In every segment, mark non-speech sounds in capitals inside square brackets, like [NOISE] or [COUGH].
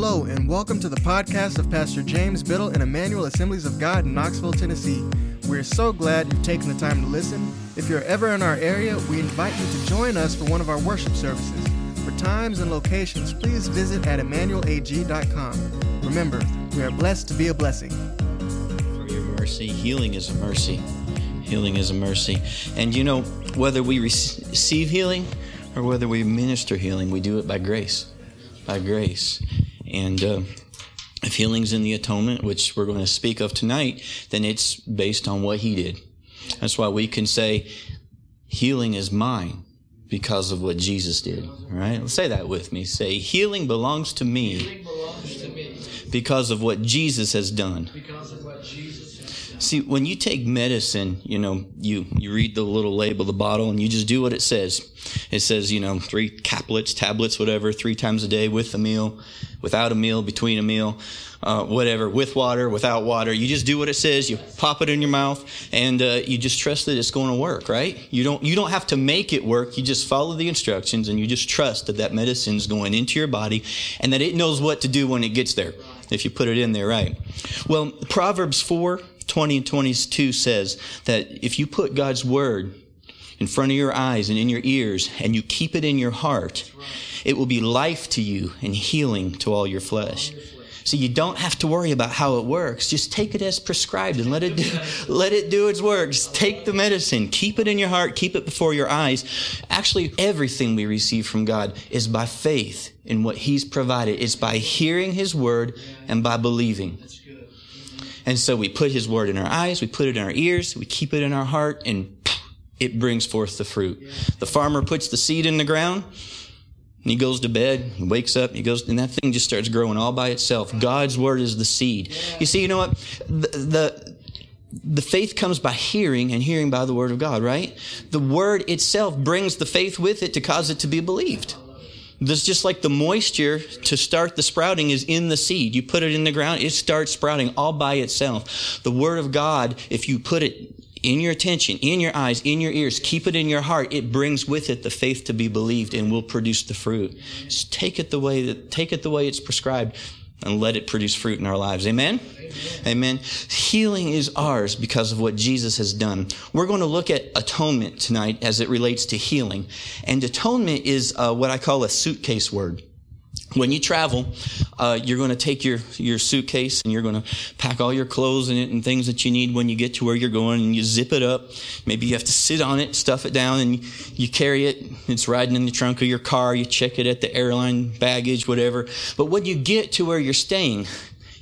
Hello, and welcome to the podcast of Pastor James Biddle and Emmanuel Assemblies of God in Knoxville, Tennessee. We're so glad you've taken the time to listen. If you're ever in our area, we invite you to join us for one of our worship services. For times and locations, please visit at emmanuelag.com. Remember, we are blessed to be a blessing. For your mercy, healing is a mercy. Healing is a mercy. And you know, whether we receive healing or whether we minister healing, we do it by grace by grace. And uh, if healing's in the atonement, which we're going to speak of tonight, then it's based on what he did. That's why we can say, healing is mine because of what Jesus did. All right? Let's say that with me. Say, healing belongs to me, belongs to me. because of what Jesus has done. See, when you take medicine, you know, you, you read the little label, the bottle, and you just do what it says. It says, you know, three caplets, tablets, whatever, three times a day with a meal, without a meal, between a meal, uh, whatever, with water, without water. You just do what it says. You pop it in your mouth, and uh, you just trust that it's going to work, right? You don't you don't have to make it work. You just follow the instructions, and you just trust that that medicine's going into your body, and that it knows what to do when it gets there. If you put it in there right. Well, Proverbs four 20 and 22 says that if you put God's word in front of your eyes and in your ears and you keep it in your heart, it will be life to you and healing to all your flesh. So you don't have to worry about how it works. Just take it as prescribed and let it do, [LAUGHS] let it do its work. Just take the medicine, keep it in your heart, keep it before your eyes. Actually, everything we receive from God is by faith in what He's provided. It's by hearing His word and by believing. And so we put his word in our eyes, we put it in our ears, we keep it in our heart, and it brings forth the fruit. The farmer puts the seed in the ground, and he goes to bed, he wakes up, he goes, and that thing just starts growing all by itself. God's word is the seed. You see, you know what? The, the, the faith comes by hearing and hearing by the word of God, right? The word itself brings the faith with it to cause it to be believed. This just like the moisture to start the sprouting is in the seed. You put it in the ground, it starts sprouting all by itself. The Word of God, if you put it in your attention, in your eyes, in your ears, keep it in your heart, it brings with it the faith to be believed and will produce the fruit. Just take it the way that, take it the way it's prescribed and let it produce fruit in our lives. Amen? Amen? Amen. Healing is ours because of what Jesus has done. We're going to look at atonement tonight as it relates to healing. And atonement is uh, what I call a suitcase word when you travel, uh, you're going to take your, your suitcase and you're going to pack all your clothes in it and things that you need when you get to where you're going and you zip it up. Maybe you have to sit on it, stuff it down, and you carry it. It's riding in the trunk of your car. You check it at the airline baggage, whatever. But when you get to where you're staying,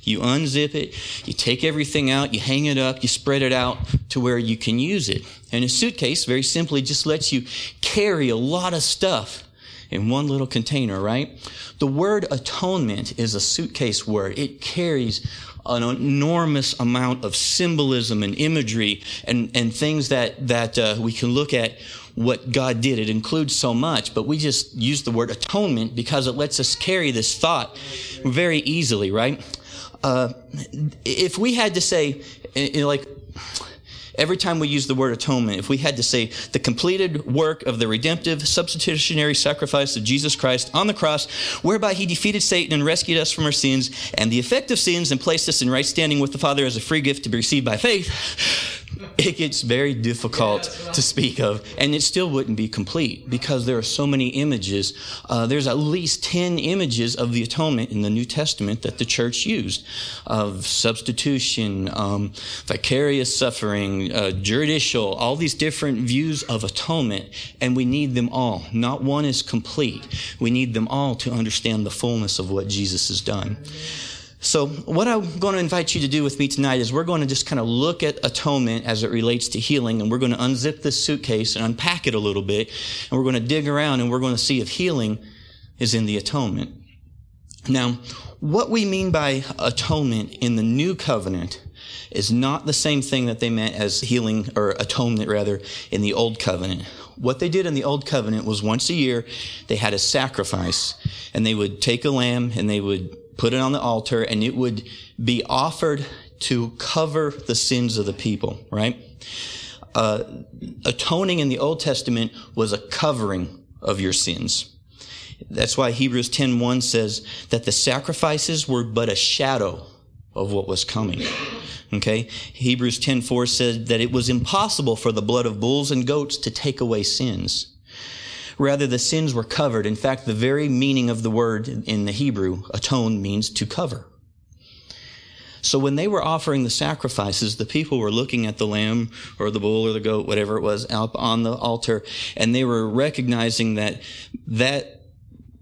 you unzip it, you take everything out, you hang it up, you spread it out to where you can use it. And a suitcase very simply just lets you carry a lot of stuff in one little container, right? The word atonement is a suitcase word. It carries an enormous amount of symbolism and imagery and, and things that, that uh, we can look at what God did. It includes so much, but we just use the word atonement because it lets us carry this thought very easily, right? Uh, if we had to say, you know, like, Every time we use the word atonement, if we had to say the completed work of the redemptive substitutionary sacrifice of Jesus Christ on the cross, whereby he defeated Satan and rescued us from our sins and the effect of sins and placed us in right standing with the Father as a free gift to be received by faith, it gets very difficult yeah, to speak of, and it still wouldn't be complete because there are so many images. Uh, there's at least 10 images of the atonement in the New Testament that the church used of substitution, um, vicarious suffering, uh, judicial, all these different views of atonement, and we need them all. Not one is complete. We need them all to understand the fullness of what Jesus has done. So, what I'm going to invite you to do with me tonight is we're going to just kind of look at atonement as it relates to healing, and we're going to unzip this suitcase and unpack it a little bit, and we're going to dig around and we're going to see if healing is in the atonement. Now, what we mean by atonement in the new covenant is not the same thing that they meant as healing or atonement rather in the old covenant. What they did in the old covenant was once a year they had a sacrifice and they would take a lamb and they would put it on the altar, and it would be offered to cover the sins of the people, right? Uh, atoning in the Old Testament was a covering of your sins. That's why Hebrews 10:1 says that the sacrifices were but a shadow of what was coming. Okay? Hebrews 10:4 said that it was impossible for the blood of bulls and goats to take away sins. Rather, the sins were covered. In fact, the very meaning of the word in the Hebrew, atone, means to cover. So when they were offering the sacrifices, the people were looking at the lamb or the bull or the goat, whatever it was, up on the altar, and they were recognizing that that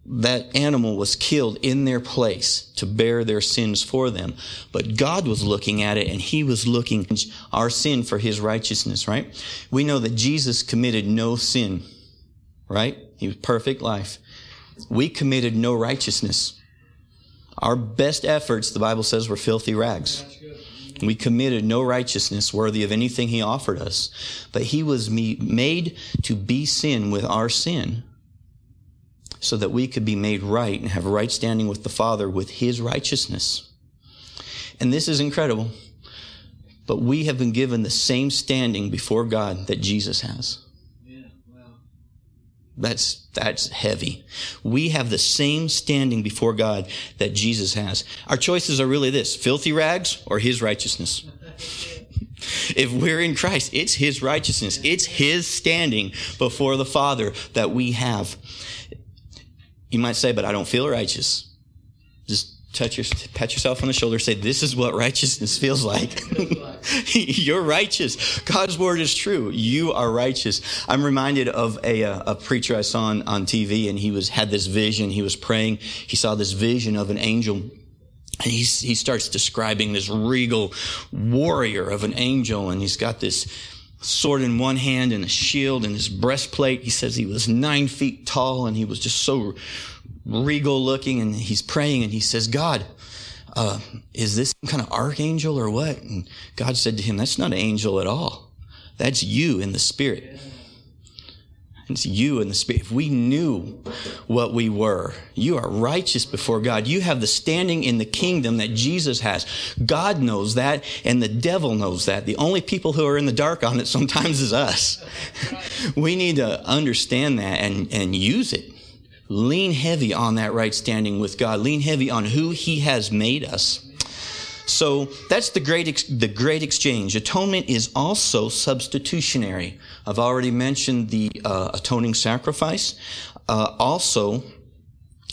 that animal was killed in their place to bear their sins for them. But God was looking at it and he was looking our sin for his righteousness, right? We know that Jesus committed no sin, right? He was perfect life. We committed no righteousness. Our best efforts, the Bible says, were filthy rags. We committed no righteousness worthy of anything he offered us. But he was made to be sin with our sin so that we could be made right and have right standing with the Father with his righteousness. And this is incredible. But we have been given the same standing before God that Jesus has. That's, that's heavy. We have the same standing before God that Jesus has. Our choices are really this, filthy rags or his righteousness. [LAUGHS] if we're in Christ, it's his righteousness. It's his standing before the Father that we have. You might say, but I don't feel righteous. Touch your, pat yourself on the shoulder, say, This is what righteousness feels like. [LAUGHS] You're righteous. God's word is true. You are righteous. I'm reminded of a, a preacher I saw on, on TV, and he was had this vision. He was praying. He saw this vision of an angel. And he, he starts describing this regal warrior of an angel, and he's got this sword in one hand and a shield and his breastplate. He says he was nine feet tall and he was just so regal looking and he's praying and he says, God, uh, is this some kind of archangel or what? And God said to him, That's not an angel at all. That's you in the spirit. It's you in the spirit. If we knew what we were, you are righteous before God. You have the standing in the kingdom that Jesus has. God knows that, and the devil knows that. The only people who are in the dark on it sometimes is us. [LAUGHS] we need to understand that and, and use it. Lean heavy on that right standing with God. Lean heavy on who He has made us. So that's the great, ex- the great exchange. Atonement is also substitutionary. I've already mentioned the uh, atoning sacrifice. Uh, also,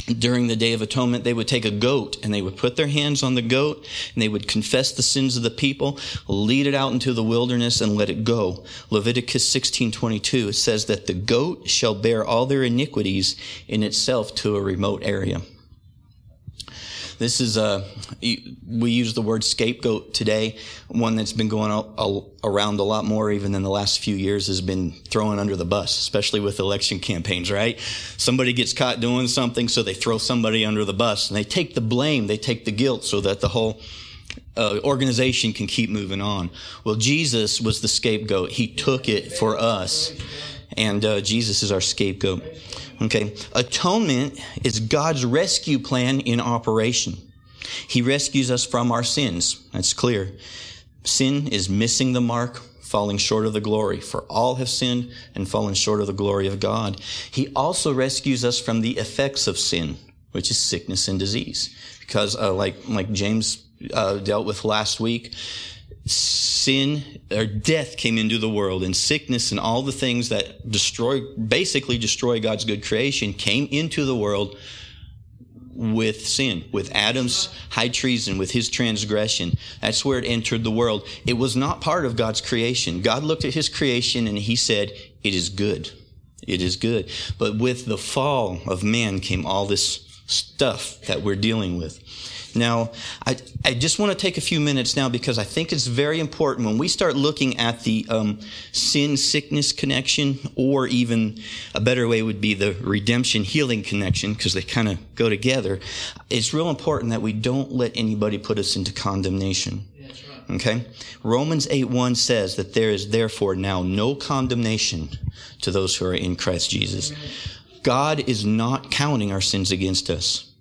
during the Day of Atonement, they would take a goat and they would put their hands on the goat and they would confess the sins of the people, lead it out into the wilderness and let it go. Leviticus 16:22 it says that the goat shall bear all their iniquities in itself to a remote area. This is a, we use the word scapegoat today. One that's been going around a lot more even in the last few years has been thrown under the bus, especially with election campaigns, right? Somebody gets caught doing something, so they throw somebody under the bus and they take the blame, they take the guilt so that the whole uh, organization can keep moving on. Well, Jesus was the scapegoat. He took it for us. And uh, Jesus is our scapegoat. Okay. Atonement is God's rescue plan in operation. He rescues us from our sins. That's clear. Sin is missing the mark, falling short of the glory. For all have sinned and fallen short of the glory of God. He also rescues us from the effects of sin, which is sickness and disease. Because, uh, like, like James uh, dealt with last week, sin or death came into the world and sickness and all the things that destroy basically destroy God's good creation came into the world with sin, with Adam's high treason, with his transgression. That's where it entered the world. It was not part of God's creation. God looked at his creation and he said, It is good. It is good. But with the fall of man came all this stuff that we're dealing with. Now, I, I just want to take a few minutes now because I think it's very important when we start looking at the um, sin sickness connection, or even a better way would be the redemption healing connection because they kind of go together. It's real important that we don't let anybody put us into condemnation. Okay? Romans 8 1 says that there is therefore now no condemnation to those who are in Christ Jesus. God is not counting our sins against us.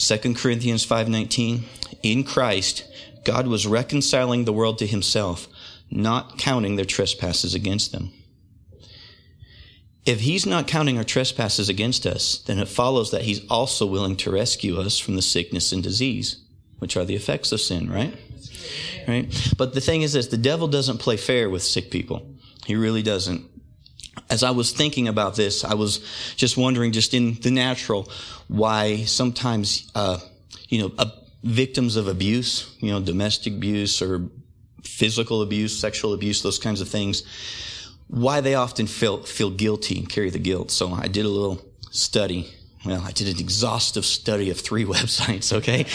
2 Corinthians 5:19 In Christ God was reconciling the world to himself not counting their trespasses against them If he's not counting our trespasses against us, then it follows that he's also willing to rescue us from the sickness and disease, which are the effects of sin, right? Right? But the thing is this, the devil doesn't play fair with sick people. He really doesn't. As I was thinking about this, I was just wondering, just in the natural, why sometimes, uh, you know, uh, victims of abuse, you know, domestic abuse or physical abuse, sexual abuse, those kinds of things, why they often feel, feel guilty and carry the guilt. So I did a little study. Well, I did an exhaustive study of three [LAUGHS] websites, okay?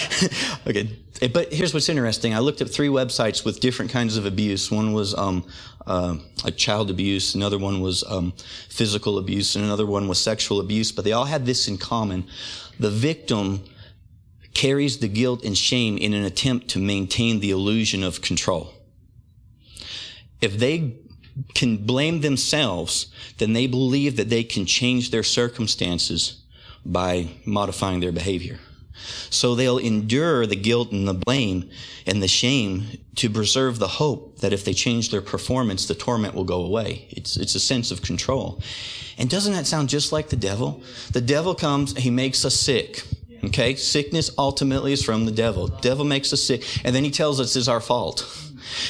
[LAUGHS] okay. But here's what's interesting. I looked at three websites with different kinds of abuse. One was um, uh, a child abuse, another one was um, physical abuse, and another one was sexual abuse, but they all had this in common. The victim carries the guilt and shame in an attempt to maintain the illusion of control. If they can blame themselves, then they believe that they can change their circumstances by modifying their behavior. So they'll endure the guilt and the blame and the shame to preserve the hope that if they change their performance, the torment will go away. It's, it's a sense of control. And doesn't that sound just like the devil? The devil comes, he makes us sick. Okay? Sickness ultimately is from the devil. Devil makes us sick, and then he tells us it's our fault.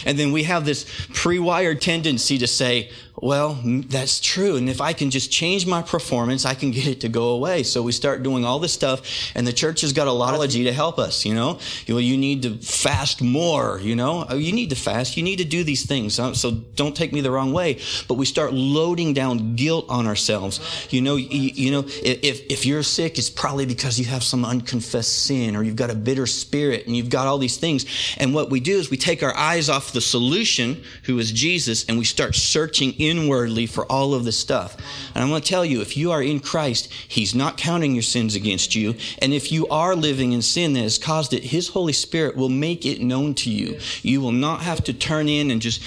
And then we have this pre-wired tendency to say, well, that's true. And if I can just change my performance, I can [LAUGHS] get it to go away. So we start doing all this stuff and the church has got a lot of G to help us, you know? You, you need to fast more, you know? Oh, you need to fast. You need to do these things. So don't take me the wrong way. But we start loading down guilt on ourselves. You know, you, you know, if, if you're sick, it's probably because you have some unconfessed sin or you've got a bitter spirit and you've got all these things. And what we do is we take our eyes off the solution, who is Jesus, and we start searching inwardly for all of this stuff. And I'm going to tell you, if you are in Christ, He's not counting your sins against you. And if you are living in sin that has caused it, His Holy Spirit will make it known to you. You will not have to turn in and just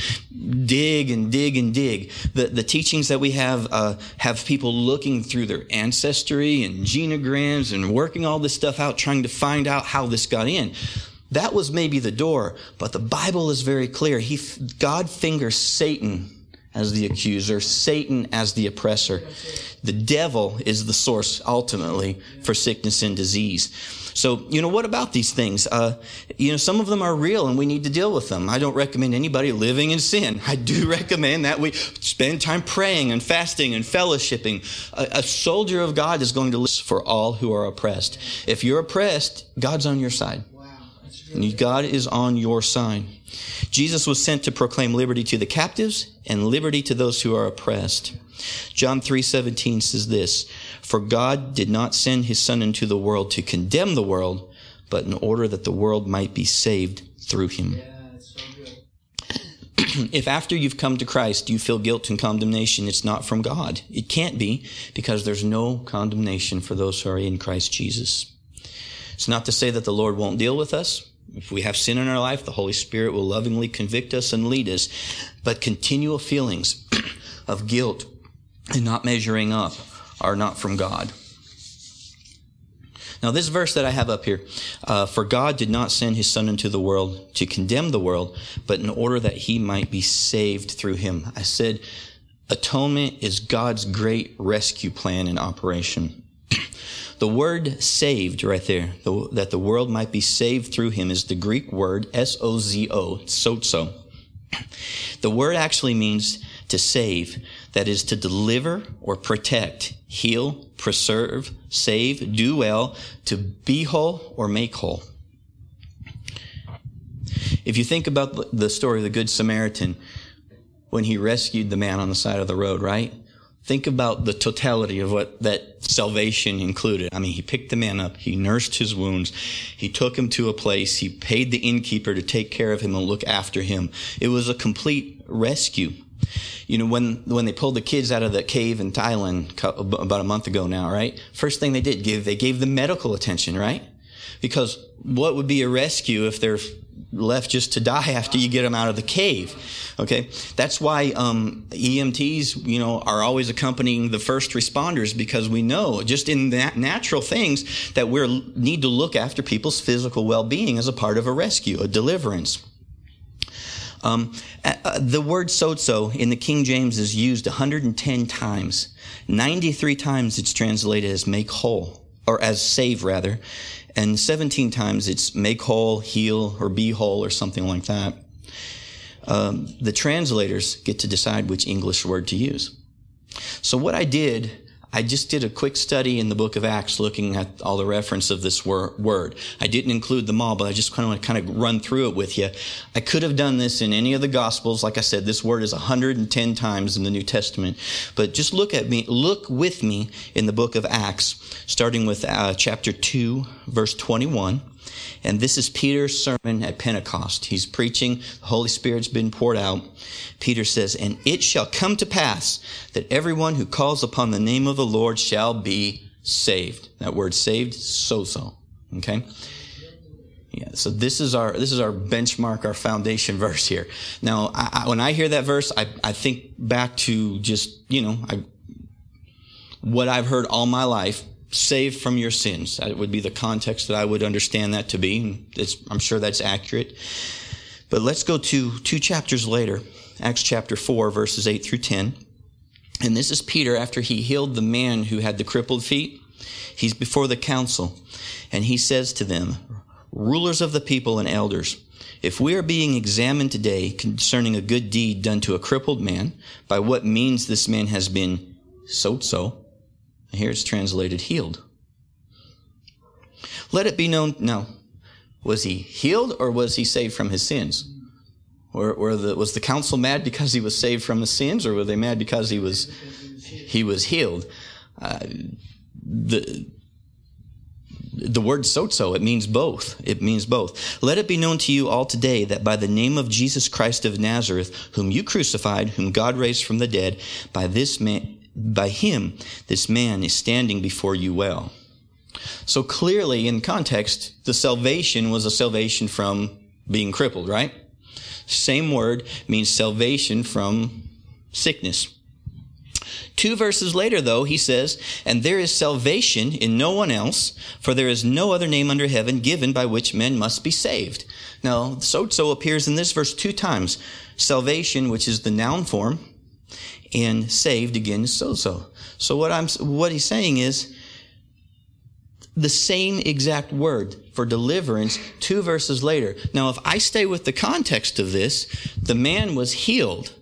dig and dig and dig. The, the teachings that we have uh, have people looking through their ancestry and genograms and working all this stuff out, trying to find out how this got in. That was maybe the door, but the Bible is very clear. He, God fingers Satan as the accuser, Satan as the oppressor. The devil is the source ultimately for sickness and disease. So, you know, what about these things? Uh, you know, some of them are real and we need to deal with them. I don't recommend anybody living in sin. [LAUGHS] I do recommend that we spend time praying and fasting and fellowshipping. A, a soldier of God is going to listen for all who are oppressed. If you're oppressed, God's on your side. God is on your side. Jesus was sent to proclaim liberty to the captives and liberty to those who are oppressed. John 3:17 says this, "For God did not send his son into the world to condemn the world, but in order that the world might be saved through him." [CLEARS THROAT] if after you've come to Christ you feel guilt and condemnation, it's not from God. It can't be because there's no condemnation for those who are in Christ Jesus. It's not to say that the Lord won't deal with us. If we have sin in our life, the Holy Spirit will lovingly convict us and lead us. But continual feelings [CLEARS THROAT] of guilt and not measuring up are not from God. Now, this verse that I have up here, uh, for God did not send his Son into the world to condemn the world, but in order that he might be saved through him. I said, atonement is God's great rescue plan in operation. The word saved right there, the, that the world might be saved through him is the Greek word S-O-Z-O, sozo. The word actually means to save, that is to deliver or protect, heal, preserve, save, do well, to be whole or make whole. If you think about the story of the Good Samaritan, when he rescued the man on the side of the road, right? Think about the totality of what that salvation included. I mean, he picked the man up, he nursed his wounds, he took him to a place, he paid the innkeeper to take care of him and look after him. It was a complete rescue. You know, when, when they pulled the kids out of the cave in Thailand about a month ago now, right? First thing they did, give, they gave them medical attention, right? Because what would be a rescue if they're left just to die after you get them out of the cave? Okay, that's why um, EMTs, you know, are always accompanying the first responders because we know just in that natural things that we need to look after people's physical well-being as a part of a rescue, a deliverance. Um, uh, the word sozo in the King James is used 110 times. 93 times it's translated as make whole, or as save rather, and 17 times it's make whole, heal, or be whole, or something like that. Um, the translators get to decide which English word to use. So what I did I just did a quick study in the book of Acts looking at all the reference of this wor- word. I didn't include them all, but I just kind of want to kind of run through it with you. I could have done this in any of the gospels. Like I said, this word is 110 times in the New Testament. But just look at me, look with me in the book of Acts, starting with uh, chapter 2, verse 21. And this is Peter's sermon at Pentecost. He's preaching, the Holy Spirit's been poured out. Peter says, And it shall come to pass that everyone who calls upon the name of the Lord shall be saved. That word saved, sozo. Okay? Yeah, so this is our this is our benchmark, our foundation [LAUGHS] verse here. Now, I, I, when I hear that verse, I, I think back to just you know I, what I've heard all my life saved from your sins. That would be the context that I would understand that to be. It's, I'm sure that's accurate. But let's go to two chapters later, Acts chapter 4, verses 8 through 10. And this is Peter after he healed the man who had the crippled feet. He's before the council, and he says to them, Rulers of the people and elders, if we are being examined today concerning a good deed done to a crippled man, by what means this man has been sozo, here it's translated healed. Let it be known No. was he healed or was he saved from his sins? Or, the, was the council mad because he was saved from his sins, or were they mad because he was he was healed? Uh, the the word sozo, it means both. It means both. Let it be known to you all today that by the name of Jesus Christ of Nazareth, whom you crucified, whom God raised from the dead, by this man, by him, this man is standing before you well. So clearly, in context, the salvation was a salvation from being crippled, right? Same word means salvation from sickness. Two verses later, though, he says, And there is salvation in no one else, for there is no other name under heaven given by which men must be saved. Now, sozo appears in this verse two times. Salvation, which is the noun form, and saved again sozo. So So what I'm, what he's saying is the same exact word for deliverance two verses later. Now, if I stay with the context of this, the man was healed.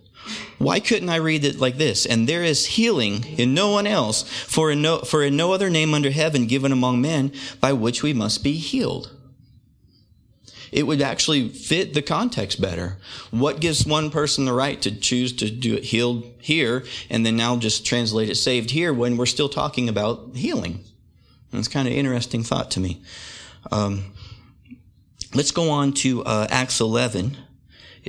Why couldn't I read it like this? And there is healing in no one else, for in no, for in no other name under heaven given among men by which we must be healed it would actually fit the context better. What gives one person the right to choose to do it healed here and then now just translate it saved here when we're still talking about healing? And it's kind of interesting thought to me. Um, let's go on to uh, Acts 11.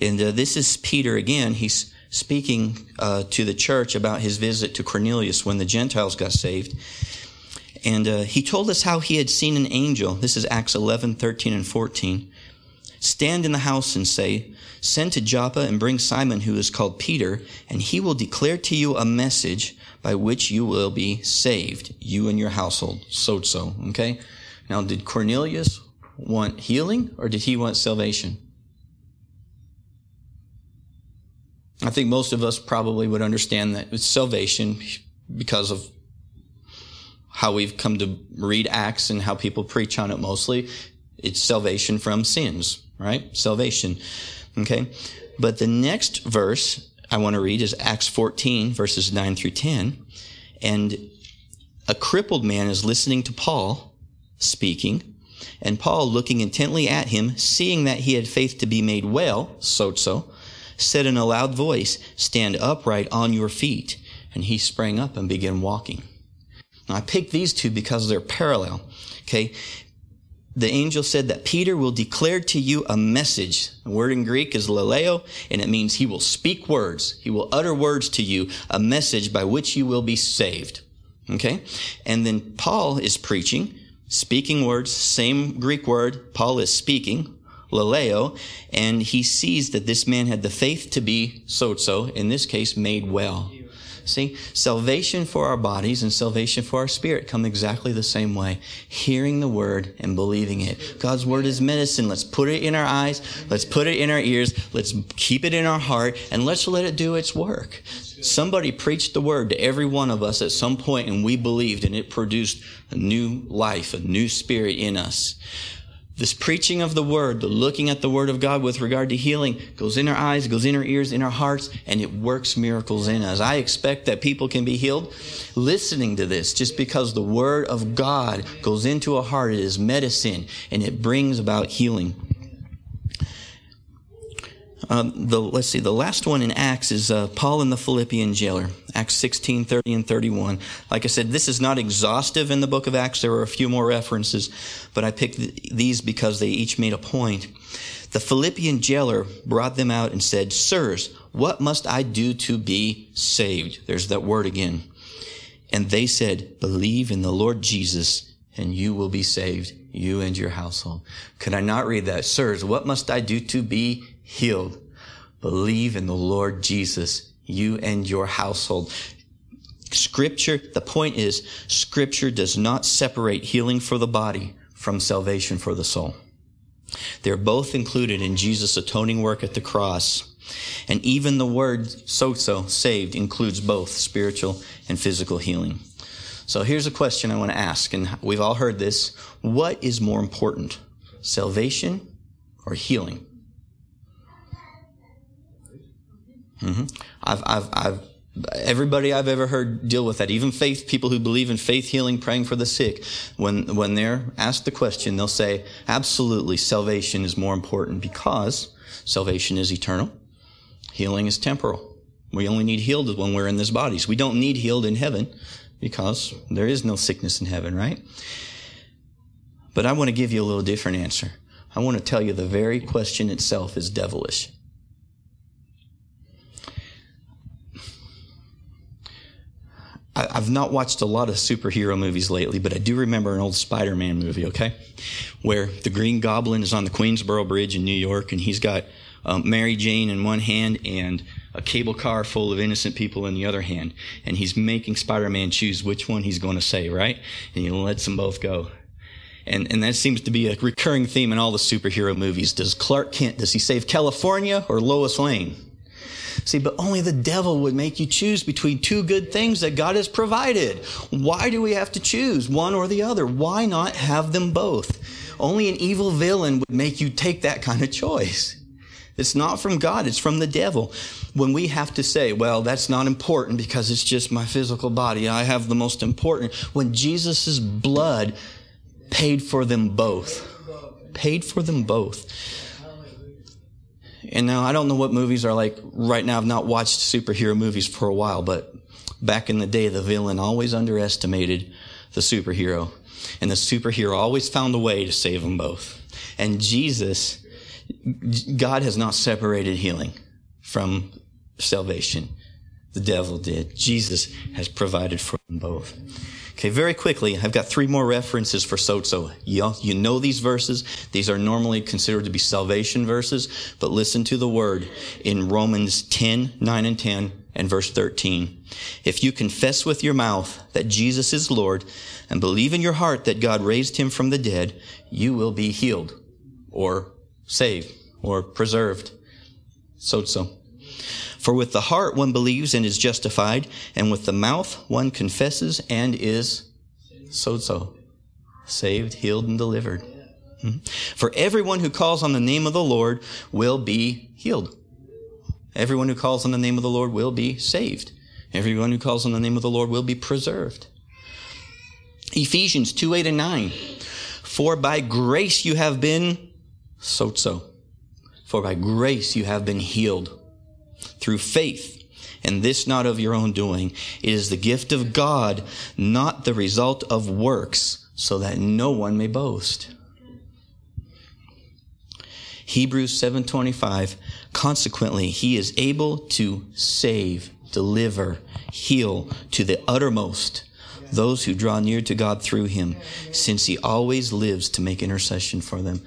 And uh, this is Peter again. He's speaking uh, to the church about his visit to Cornelius when the Gentiles got saved. And uh, he told us how he had seen an angel. This is Acts 11, 13, and 14. Stand in the house and say, Send to Joppa and bring Simon, who is called Peter, and he will declare to you a message by which you will be saved, you and your household. Sozo. Okay? Now, did Cornelius want healing or did he want salvation? I think most of us probably would understand that it's salvation because of how we've come to read Acts and how people preach on it mostly. It's salvation from sins right? Salvation. Okay. But the next verse I want to read is Acts 14, verses 9 through 10. And a crippled man is listening to Paul speaking, and Paul, looking intently at him, seeing that he had faith to be made well, sozo, said in a loud voice, Stand upright on your feet. And he sprang up and began walking. Now, I picked these two because they're parallel. Okay the angel said that Peter will declare to you a message. The word in Greek is laleo, and it means he will speak words. He will utter words to you, a message by which you will be saved. Okay? And then Paul is preaching, speaking words, same Greek word. Paul is speaking, laleo, and he sees that this man had the faith to be sozo, in this case, made well. See, salvation for our bodies and salvation for our spirit come exactly the same way. Hearing the word and believing it. God's word is medicine. Let's put it in our eyes. Let's put it in our ears. Let's keep it in our heart and let's let it do its work. Somebody preached the word to every one of us at some point and we believed and it produced a new life, a new spirit in us. This preaching of the word, the looking at the word of God with regard to healing goes in our eyes, goes in our ears, in our hearts, and it works miracles in us. I expect that people can be healed listening to this just because the word of God goes into a heart. It is medicine and it brings about healing. Um, the, let's see, the last one in Acts is uh, Paul and the Philippian jailer, Acts 16, 30 and 31. Like I said, this is not exhaustive in the book of Acts. There are a few more references, but I picked th- these because they each made a point. The Philippian jailer brought them out and said, Sirs, what must I do to be saved? There's that word again. And they said, Believe in the Lord Jesus and you will be saved, you and your household. Could I not read that? Sirs, what must I do to be healed. Believe in the Lord Jesus, you and your household. Scripture, the point is, scripture does not separate healing for the body from salvation for the soul. They're both included in Jesus' atoning work at the cross. And even the word sozo saved, includes both spiritual and physical healing. So here's a question I want to ask, and we've all heard this. What is more important, salvation or healing? Mm-hmm. I've, I've, I've, everybody I've ever heard deal with that, even faith people who believe in faith healing, praying for the sick, when, when they're asked the question, they'll say, absolutely, salvation is more important because salvation is eternal. Healing is temporal. We only need healed when we're in this bodies. We don't need healed in heaven because there is no sickness in heaven, right? But I want to give you a little different answer. I want to tell you the very question itself is devilish. I, have not watched a lot of superhero movies lately, but I do remember an old Spider Man movie, okay? Where the Green Goblin is on the Queensboro Bridge in New York and he's got um, Mary Jane in one hand and a cable car full of innocent people in the other hand. And he's making Spider Man choose which one he's going to say, right? And he lets them both go. And, and that seems to be a recurring theme in all the superhero movies. Does Clark Kent, does he save California or Lois Lane? See, but only the devil would make you choose between two good things that God has provided. Why do we have to choose one or the other? Why not have them both? Only an evil villain would make you take that kind of choice. It's not from God, it's from the devil. When we have to say, well, that's not important because it's just my physical body, I have the most important. When Jesus' blood paid for them both, paid for them both. And now I don't know what movies are like right now. I've not watched superhero movies for a while, but back in the day, the villain always underestimated the superhero. And the superhero always found a way to save them both. And Jesus, God has not separated healing from salvation. The devil did. Jesus has provided for them both. Okay, very quickly, I've got three more references for sozo. You, you know these verses. These are normally considered to be salvation verses, but listen to the word in Romans 10, 9 and 10 and verse 13. If you confess with your mouth that Jesus is Lord and believe in your heart that God raised him from the dead, you will be healed or saved or preserved. Sozo. For with the heart one believes and is justified, and with the mouth one confesses and is sozo. saved, healed, and delivered. Hmm? For everyone who calls on the name of the Lord will be healed. Everyone who calls on the name of the Lord will be saved. Everyone who calls on the name of the Lord will be preserved. Ephesians 2 8 and 9. For by grace you have been sozo. For by grace you have been healed through faith. And this not of your own doing. It is the gift of God, not the result of works, so that no one may boast. Hebrews 7:25 Consequently he is able to save, deliver, heal to the uttermost those who draw near to God through him, since he always lives to make intercession for them.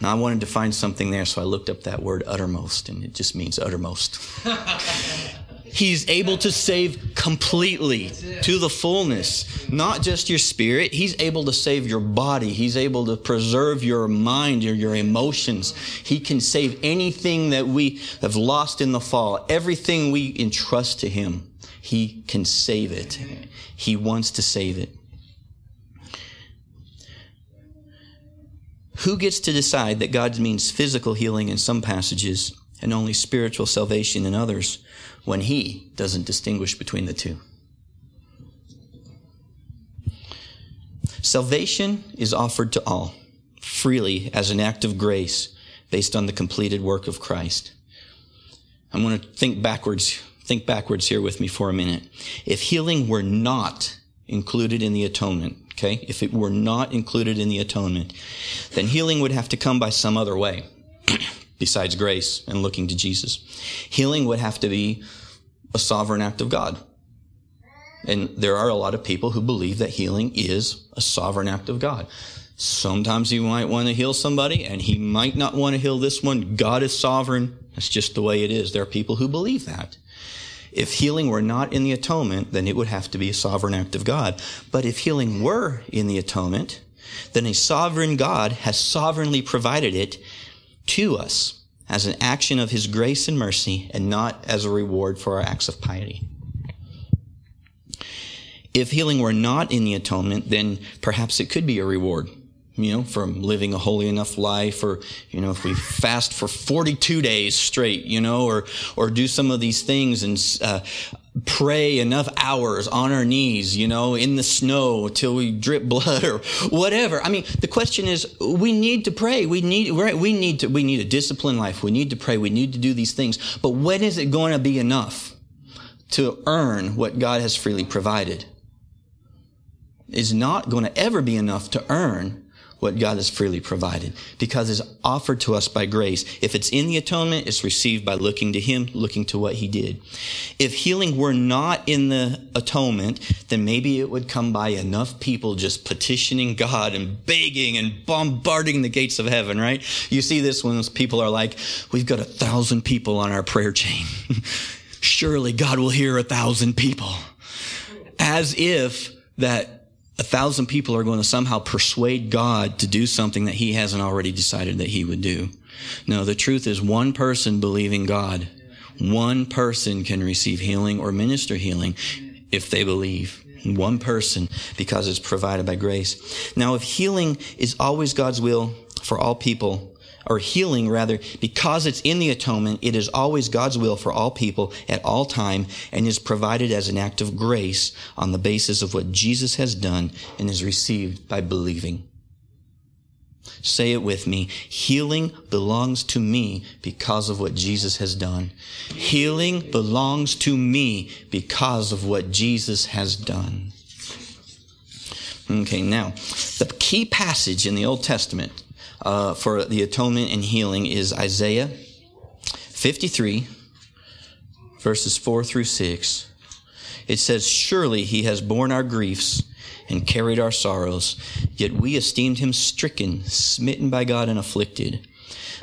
Now, I wanted to find something there, so I looked up that word uttermost, and it just means uttermost. [LAUGHS] He's able to save completely to the fullness. Not just your spirit. He's able to save your body. He's able to preserve your mind, your, your emotions. He can save anything that we have lost in the fall. Everything we entrust to Him, He can save it. He wants to save it. Who gets to decide that God means physical healing in some passages and only spiritual salvation in others when He doesn't distinguish between the two? Salvation is offered to all freely as an act of grace based on the completed work of Christ. I'm going to think backwards, think backwards here with me for a minute. If healing were not included in the atonement, okay, if it were not included in the atonement, then healing would have to come by some other way [CLEARS THROAT] besides grace and looking to Jesus. Healing would have to be a sovereign act of God. And there are a lot of people who believe that healing is a sovereign act of God. Sometimes you might want to heal somebody and he might not want to heal this one. God is sovereign. That's just the way it is. There are people who believe that. If healing were not in the atonement, then it would have to be a sovereign act of God. But if healing were in the atonement, then a sovereign God has sovereignly provided it to us as an action of his grace and mercy and not as a reward for our acts of piety. If healing were not in the atonement, then perhaps it could be a reward you know, from living a holy enough life or, you know, if we fast for 42 days straight, you know, or, or do some of these things and, uh, pray enough hours on our knees, you know, in the snow till we drip [LAUGHS] blood or whatever. I mean, the question is, we need to pray. We need, right? We need to, we need a disciplined life. We need to pray. We need to do these things. But when is it going to be enough to earn what God has freely provided? Is not going to ever be enough to earn what God has freely provided because it's offered to us by grace. If it's in the atonement, it's received by looking to Him, looking to what He did. If healing were not in the atonement, then maybe it would come by enough people just petitioning God and begging and bombarding the gates of heaven, right? You see this when people are like, we've got a thousand people on our prayer chain. [LAUGHS] Surely God will hear a thousand people. As if that a thousand people are going to somehow persuade God to do something that he hasn't already decided that he would do. No, the truth is one person believing God, one person can receive healing or minister healing if they believe. One person because it's provided by grace. Now, if healing is always God's will for all people, or healing rather, because it's in the atonement, it is always God's will for all people at all time and is provided as an act of grace on the basis of what Jesus has done and is received by believing. Say it with me. Healing belongs to me because of what Jesus has done. Healing belongs to me because of what Jesus has done. Okay, now, the key passage in the Old Testament uh, for the atonement and healing is Isaiah 53, verses 4 through 6. It says, Surely he has borne our griefs and carried our sorrows, yet we esteemed him stricken, smitten by God, and afflicted.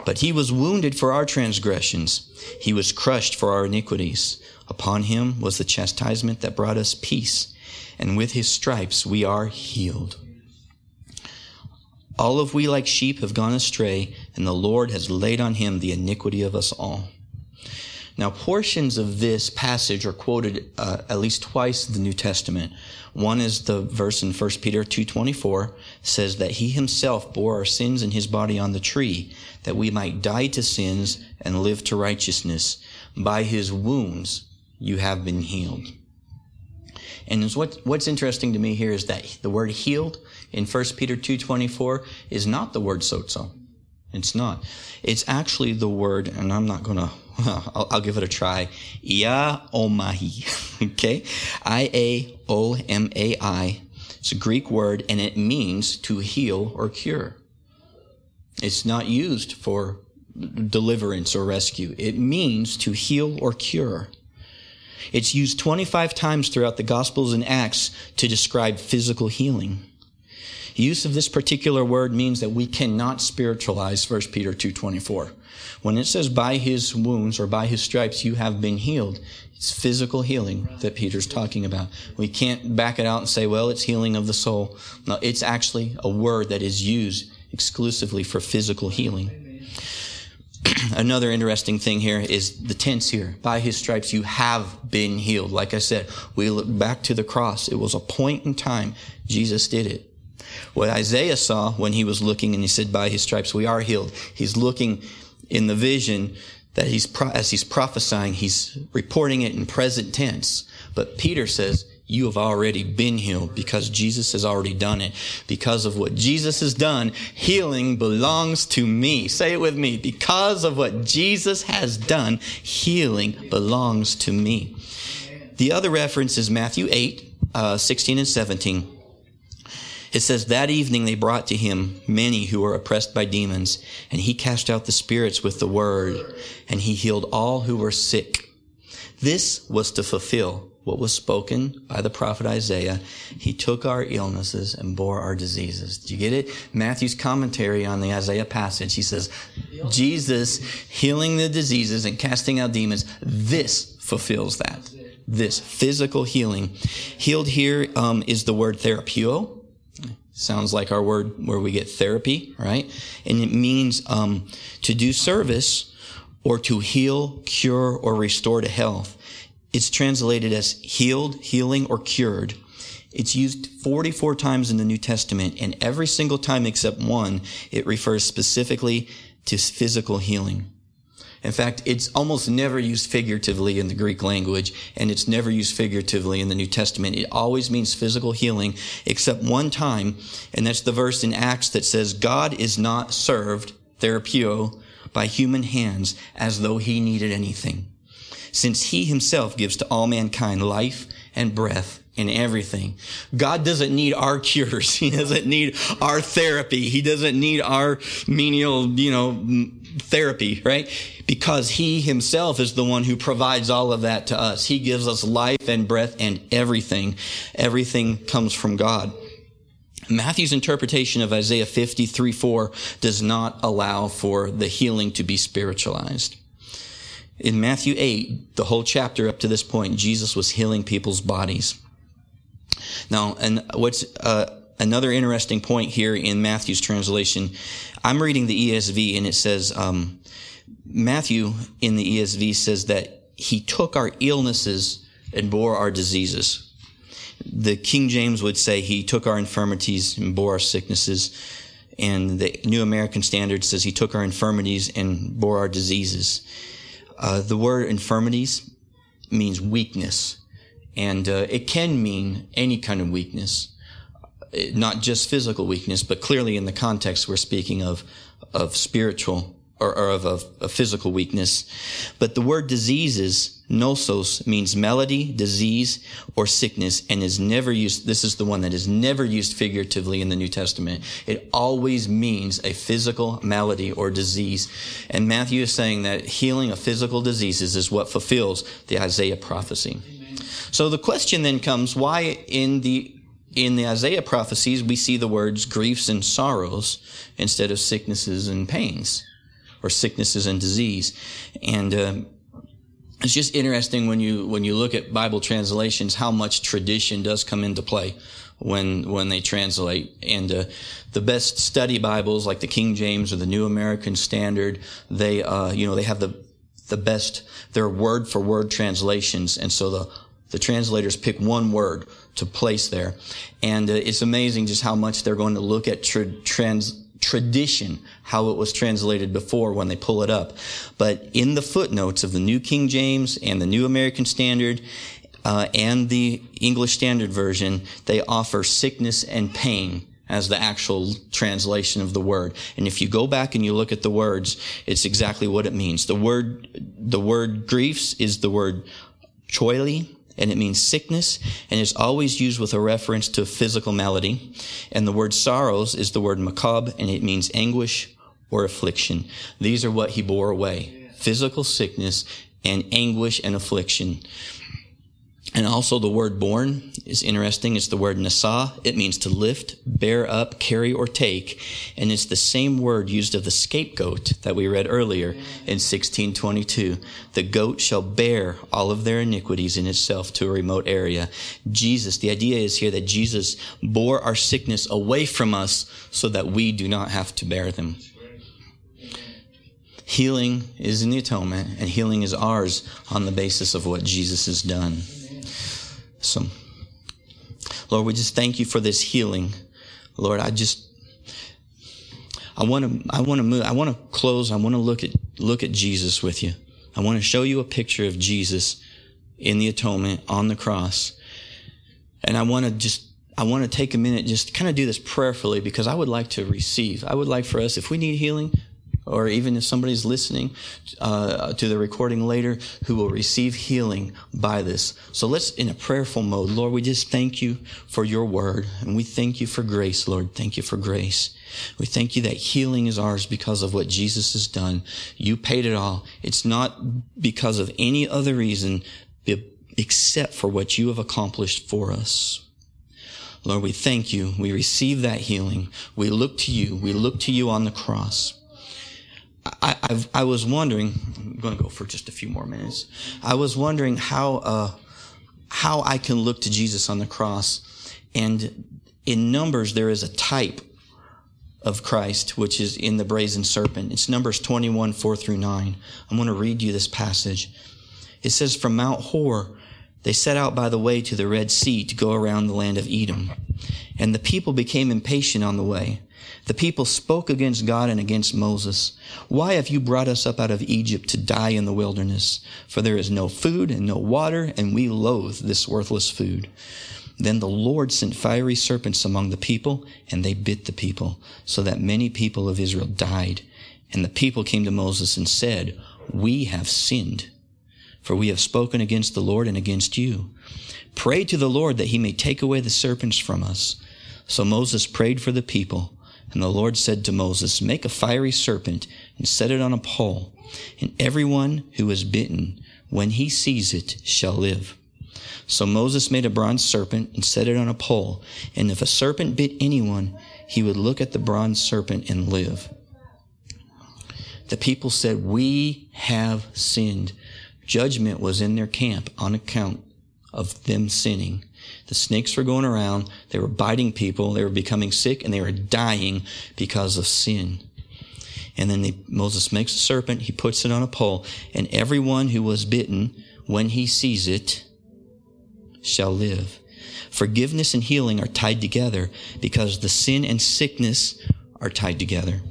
But he was wounded for our transgressions, he was crushed for our iniquities. Upon him was the chastisement that brought us peace, and with his stripes we are healed. All of we like sheep have gone astray, and the Lord has laid on him the iniquity of us all. Now, portions of this passage are quoted uh, at least twice in the New Testament. One is the verse in 1 Peter 2.24 says that he himself bore our sins in his body on the tree, that we might die to sins and live to righteousness. By his wounds you have been healed. And what, what's interesting to me here is that the word healed in 1 Peter 2.24 is not the word sozo. It's not. It's actually the word, and I'm not going [LAUGHS] to, I'll, I'll, give it a try. Iaomai. [LAUGHS] okay? I-A-O-M-A-I. It's a Greek word, and it means to heal or cure. It's not used for deliverance or rescue. It means to heal or cure. It's used 25 times throughout the Gospels and Acts to describe physical healing. Use of this particular word means that we cannot spiritualize 1 Peter 2.24. When it says by his wounds or by his stripes you have been healed, it's physical healing that Peter's talking about. We can't back it out and say, well, it's healing of the soul. No, it's actually a word that is used exclusively for physical healing. [CLEARS THROAT] Another interesting thing here is the tense here. By his stripes you have been healed. Like I said, we look back to the cross. It was a point in time. Jesus did it. What Isaiah saw when he was looking and he said, by his stripes we are healed. He's looking in the vision that he's, as he's prophesying, he's reporting it in present tense. But Peter says, you have already been healed because Jesus has already done it. Because of what Jesus has done, healing belongs to me. Say it with me. Because of what Jesus has done, healing belongs to me. The other reference is Matthew 8, uh, 16 and 17. It says, That evening they brought to him many who were oppressed by demons, and he cast out the spirits with the word, and he healed all who were sick. This was to fulfill what was spoken by the prophet Isaiah. He took our illnesses and bore our diseases. Do you get it? Matthew's commentary on the Isaiah passage, he says, Jesus healing the diseases and casting out demons, this fulfills that. This physical healing. Healed here um, is the word therapeuo. Sounds like our word where we get therapy, right? And it means um, to do service or to heal, cure, or restore to health. It's translated as healed, healing, or cured. It's used 44 times in the New Testament, and every single time except one, it refers specifically to physical healing. In fact, it's almost never used figuratively in the Greek language, and it's never used figuratively in the New Testament. It always means physical healing, except one time, and that's the verse in Acts that says, God is not served, therapeuo, by human hands as though he needed anything since he himself gives to all mankind life and breath and everything. God doesn't need our [LAUGHS] cures. He doesn't need our therapy. He doesn't need our menial, you know, therapy, right? Because he himself is the one who provides all of that to us. He gives us life and breath and everything. Everything comes from God. Matthew's interpretation of Isaiah 53 4 does not allow for the healing to be spiritualized. In Matthew 8, the whole chapter up to this point, Jesus was healing people's bodies. Now, and what's uh, another interesting point here in Matthew's translation, I'm reading the ESV and it says, um, Matthew in the ESV says that he took our illnesses and bore our diseases. The King James would say he took our infirmities and bore our sicknesses. And the New American Standard says he took our infirmities and bore our diseases. Uh, the word infirmities means weakness, and uh, it can mean any kind of weakness, not just physical weakness, but clearly in the context we're speaking of of spiritual or, or of, of, physical weakness. But the word diseases, nosos, means malady, disease, or sickness, and is never used, this is the one that is never used figuratively in the New Testament. It always means a physical malady or disease. And Matthew is saying that healing of physical diseases is what fulfills the Isaiah prophecy. Amen. So the question then comes, why in the in the Isaiah prophecies we see the words griefs and sorrows instead of sicknesses and pains? or sicknesses and disease. And uh, it's just interesting when you when you look at Bible translations how much tradition does come into play when when they translate. And uh, the best study Bibles, like the King James or the New American Standard, they uh, you know they have the the best their word for word translations, and so the the translators pick one word to place there, and uh, it's amazing just how much they're going to look at tra- trans tradition, how it was translated before when they pull it up. But in the footnotes of the New King James and the New American Standard uh, and the English Standard Version, they offer sickness and pain as the actual translation of the word. And if you go back and you look at the words, it's exactly what it means. The word, the word griefs is the word choli, and it means sickness, and is always used with a reference to physical malady. And the word sorrows is the word makob, and it means anguish or affliction. These are what he bore away. Physical sickness and anguish and affliction. And also the word born is interesting. It's the word nasa. It means to lift, bear up, carry, or take. And it's the same word used of the scapegoat that we read earlier in 1622. The goat shall bear all of their iniquities in itself to a remote area. Jesus, the idea is here that Jesus bore our sickness away from us so that we do not have to bear them. Healing is in the atonement, and healing is ours on the basis of what Jesus has done. So, Lord, we just thank you for this healing. Lord, I just, I want to, I want to move, I want to close. I want to look at, look at Jesus with you. I want to show you a picture of Jesus in the atonement on the cross. And I want to just, I want to take a minute, just kind of do this prayerfully because I would like to receive. I would like for us, if we need healing, or even if somebody's listening uh, to the recording later who will receive healing by this. So let's, in a prayerful mode, Lord, we just thank you for your word and we thank you for grace, Lord. Thank you for grace. We thank you that healing is ours because of what Jesus has done. You paid it all. It's not because of any other reason except for what you have accomplished for us. Lord, we thank you. We receive that healing. We look to you. We look to you on the cross. I, I've, i was wondering. I'm going to go for just a few more minutes. I was wondering how uh, how I can look to Jesus on the cross, and in Numbers there is a type of Christ which is in the brazen serpent. It's Numbers 21 4 through 9. I'm going to read you this passage. It says, "From Mount Hor." They set out by the way to the Red Sea to go around the land of Edom. And the people became impatient on the way. The people spoke against God and against Moses. Why have you brought us up out of Egypt to die in the wilderness? For there is no food and no water, and we loathe this worthless food. Then the Lord sent fiery serpents among the people, and they bit the people, so that many people of Israel died. And the people came to Moses and said, We have sinned, for we have spoken against the Lord and against you. Pray to the Lord that he may take away the serpents from us. So Moses prayed for the people. And the Lord said to Moses, Make a fiery serpent and set it on a pole, and everyone who is bitten, when he sees it, shall live. So Moses made a bronze serpent and set it on a pole, and if a serpent bit anyone, he would look at the bronze serpent and live. The people said, We have sinned. Judgment was in their camp on account of them sinning. The snakes were going around. They were biting people. They were becoming sick and they were dying because of sin. And then they, Moses makes a serpent. He puts it on a pole and everyone who was bitten, when he sees it, shall live. Forgiveness and healing are tied together because the sin and sickness are tied together.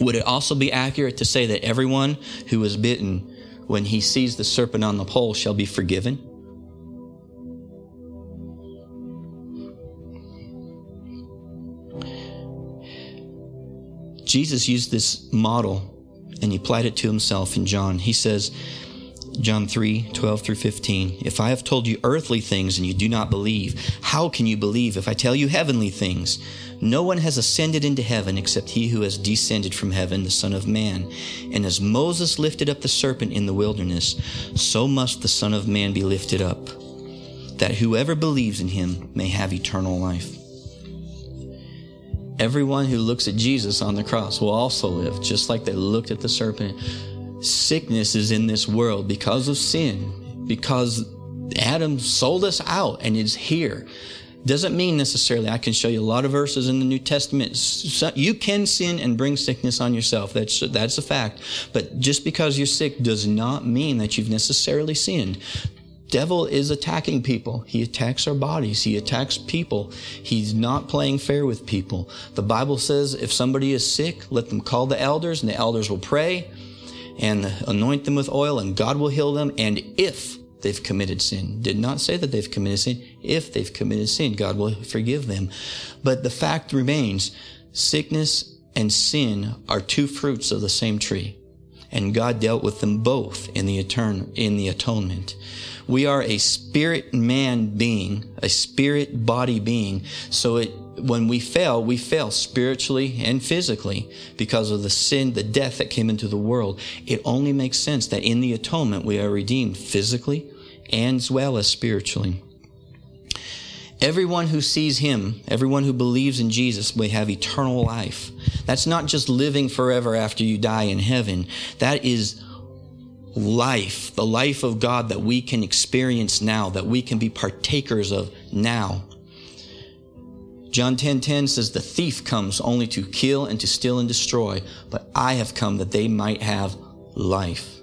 Would it also be accurate to say that everyone who was bitten, when he sees the serpent on the pole, shall be forgiven? Jesus used this model and he applied it to himself in John. He says, John 3, 12 through 15. If I have told you earthly things and you do not believe, how can you believe if I tell you heavenly things? No one has ascended into heaven except he who has descended from heaven, the Son of Man. And as Moses lifted up the serpent in the wilderness, so must the Son of Man be lifted up, that whoever believes in him may have eternal life. Everyone who looks at Jesus on the cross will also live, just like they looked at the serpent. Sickness is in this world because of sin, because Adam sold us out and is here. Doesn't mean necessarily, I can show you a lot of verses in the New Testament. You can sin and bring sickness on yourself. That's, that's a fact. But just because you're sick does not mean that you've necessarily sinned devil is attacking people. He attacks our bodies. He attacks people. He's not playing fair with people. The Bible says if somebody is sick, let them call the elders and the elders will pray and anoint them with oil and God will heal them. And if they've committed sin, did not say that they've committed sin. If they've committed sin, God will forgive them. But the fact remains, sickness and sin are two fruits of the same tree. And God dealt with them both in the etern- in the atonement. We are a spirit man being, a spirit body being. So it, when we fail, we fail spiritually and physically because of the sin, the death that came into the world. It only makes sense that in the atonement we are redeemed physically and as well as spiritually. Everyone who sees him, everyone who believes in Jesus, will have eternal life. That's not just living forever after you die in heaven. That is life, the life of God that we can experience now, that we can be partakers of now. John 10:10 10, 10 says the thief comes only to kill and to steal and destroy, but I have come that they might have life.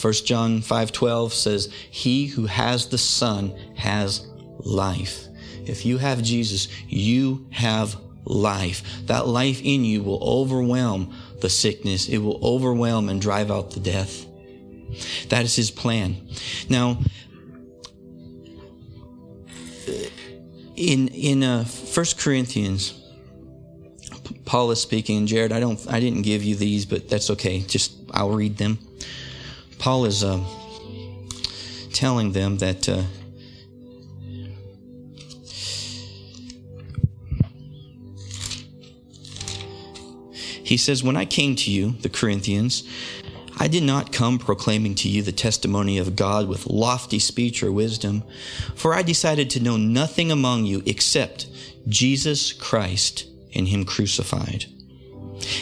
1 John 5:12 says he who has the son has life. If you have Jesus, you have life. That life in you will overwhelm the sickness. It will overwhelm and drive out the death. That is his plan. Now, in in uh, 1 Corinthians, Paul is speaking, Jared, I don't, I didn't give you these, but that's okay. Just I'll read them. Paul is uh, telling them that. Uh, he says, When I came to you, the Corinthians, I did not come proclaiming to you the testimony of God with lofty speech or wisdom, for I decided to know nothing among you except Jesus Christ and Him crucified.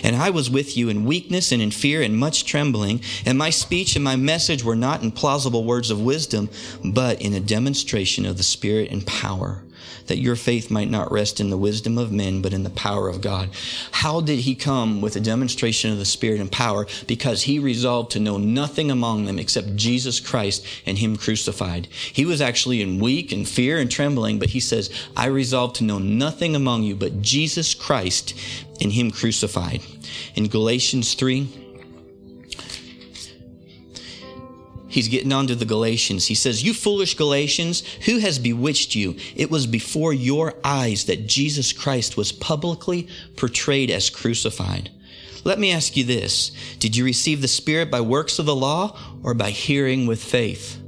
And I was with you in weakness and in fear and much trembling, and my speech and my message were not in plausible words of wisdom, but in a demonstration of the Spirit and power that your faith might not rest in the wisdom of men, but in the power of God. How did he come with a demonstration of the Spirit and power? Because he resolved to know nothing among them except Jesus Christ and him crucified. He was actually in weak and fear and trembling, but he says, I resolved to know nothing among you but Jesus Christ and him crucified. In Galatians 3, He's getting on to the Galatians. He says, You foolish Galatians, who has bewitched you? It was before your eyes that Jesus Christ was publicly portrayed as crucified. Let me ask you this Did you receive the Spirit by works of the law or by hearing with faith?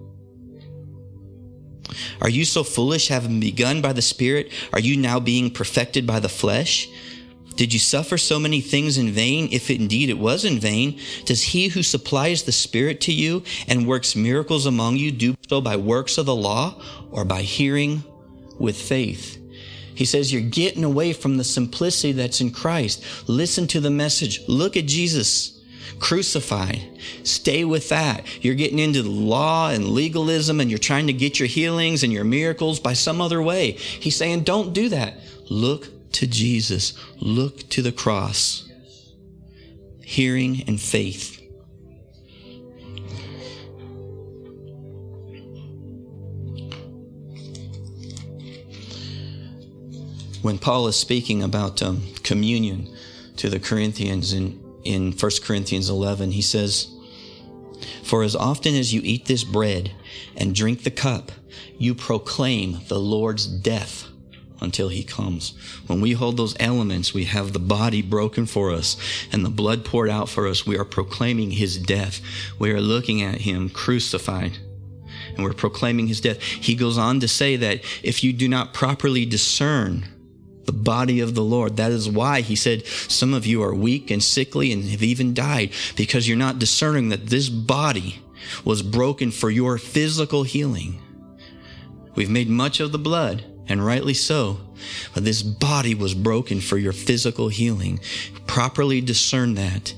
Are you so foolish, having begun by the Spirit? Are you now being perfected by the flesh? Did you suffer so many things in vain, if indeed it was in vain? Does he who supplies the Spirit to you and works miracles among you do so by works of the law or by hearing with faith? He says you're getting away from the simplicity that's in Christ. Listen to the message. Look at Jesus crucified. Stay with that. You're getting into the law and legalism and you're trying to get your healings and your miracles by some other way. He's saying, don't do that. Look to Jesus, look to the cross. Hearing and faith. When Paul is speaking about um, communion to the Corinthians in, in 1 Corinthians 11, he says, For as often as you eat this bread and drink the cup, you proclaim the Lord's death until he comes. When we hold those elements, we have the body broken for us and the blood poured out for us. We are proclaiming his death. We are looking at him crucified and we're proclaiming his death. He goes on to say that if you do not properly discern the body of the Lord, that is why he said some of you are weak and sickly and have even died because you're not discerning that this body was broken for your physical healing. We've made much of the blood and rightly so. But this body was broken for your physical healing. Properly discern that.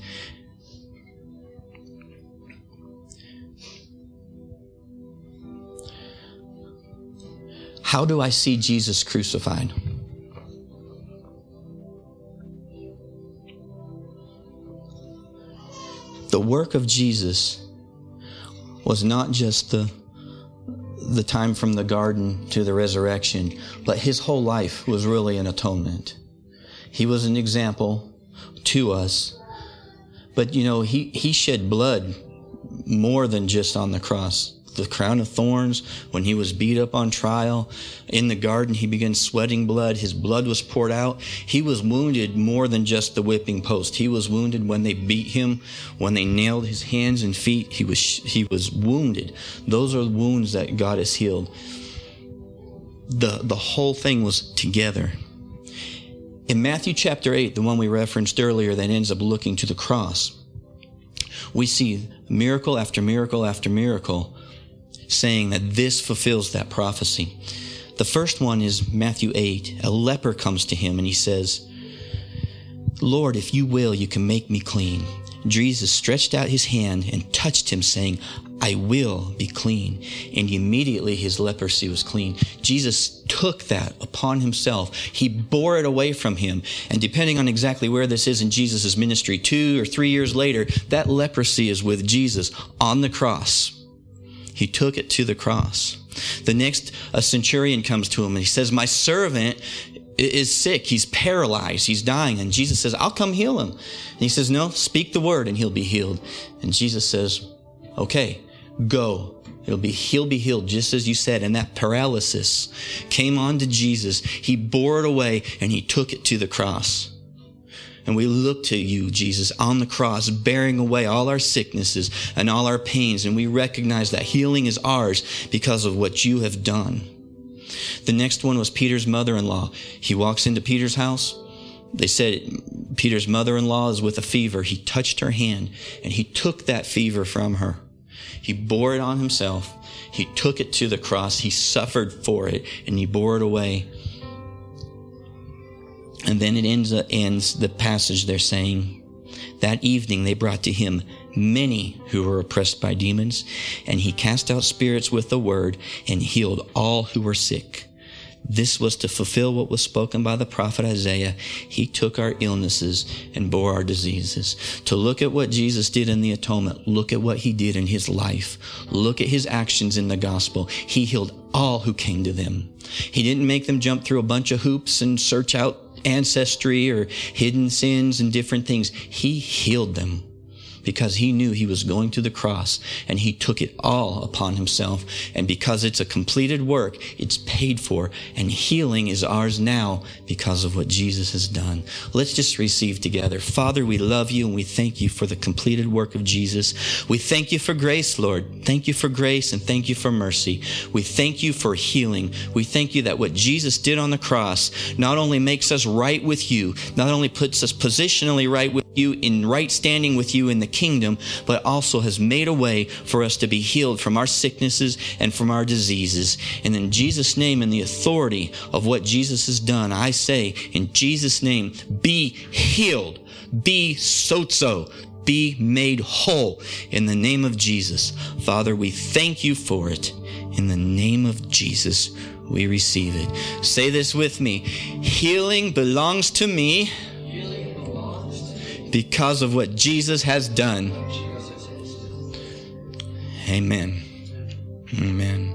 How do I see Jesus crucified? The work of Jesus was not just the the time from the garden to the resurrection, but his whole life was really an atonement. He was an example to us. But you know, he, he shed blood more than just on the cross the crown of thorns, when he was beat up on trial in the garden, he began sweating blood. His blood was poured out. He was wounded more than just the whipping post. He was wounded when they beat him, when they nailed his hands and feet. He was, he was wounded. Those are wounds that God has healed. The, the whole thing was together. In Matthew chapter 8, the one we referenced earlier that ends up looking to the cross, we see miracle after miracle after miracle saying that this fulfills that prophecy. The first one is Matthew 8. A leper comes to him and he says, Lord, if you will, you can make me clean. Jesus stretched out his hand and touched him, saying, I will be clean. And immediately his leprosy was clean. Jesus took that upon himself. He bore it away from him. And depending on exactly where this is in Jesus' ministry, two or three years later, that leprosy is with Jesus on the cross. He took it to the cross. The next, a centurion comes to him and he says, My servant is sick. He's paralyzed. He's dying. And Jesus says, I'll come heal him. And he says, No, speak the word and he'll be healed. And Jesus says, Okay, go. He'll be, he'll be healed just as you said. And that paralysis came on to Jesus. He bore it away and he took it to the cross. And we look to you, Jesus, on the cross, bearing away all our sicknesses and all our pains. And we recognize that healing is ours because of what you have done. The next one was Peter's mother in law. He walks into Peter's house. They said Peter's mother in law is with a fever. He touched her hand and he took that fever from her. He bore it on himself. He took it to the cross. He suffered for it and he bore it away. And then it ends, uh, ends the passage they're saying, that evening they brought to him many who were oppressed by demons, and he cast out spirits with the word and healed all who were sick. This was to fulfill what was spoken by the prophet Isaiah. He took our illnesses and bore our diseases. To look at what Jesus did in the atonement, look at what he did in his life. Look at his actions in the gospel. He healed all who came to them. He didn't make them jump through a bunch of hoops and search out ancestry or hidden sins and different things. He healed them because he knew he was going to the cross and he took it all upon himself. And because it's a completed work, it's paid for and healing is ours now because of what Jesus has done. Let's just receive together. Father, we love you and we thank you for the completed work of Jesus. We thank you for grace, Lord. Thank you for grace and thank you for mercy. We thank you for healing. We thank you that what Jesus did on the cross not only makes us right with you, not only puts us positionally right with you in right standing with you in the kingdom, but also has made a way for us to be healed from our sicknesses and from our diseases. And in Jesus' name, and the authority of what Jesus has done, I say, in Jesus' name, be healed, be sozo, be made whole in the name of Jesus. Father, we thank you for it. In the name of Jesus, we receive it. Say this with me Healing belongs to me because of what Jesus has done. Amen. Amen.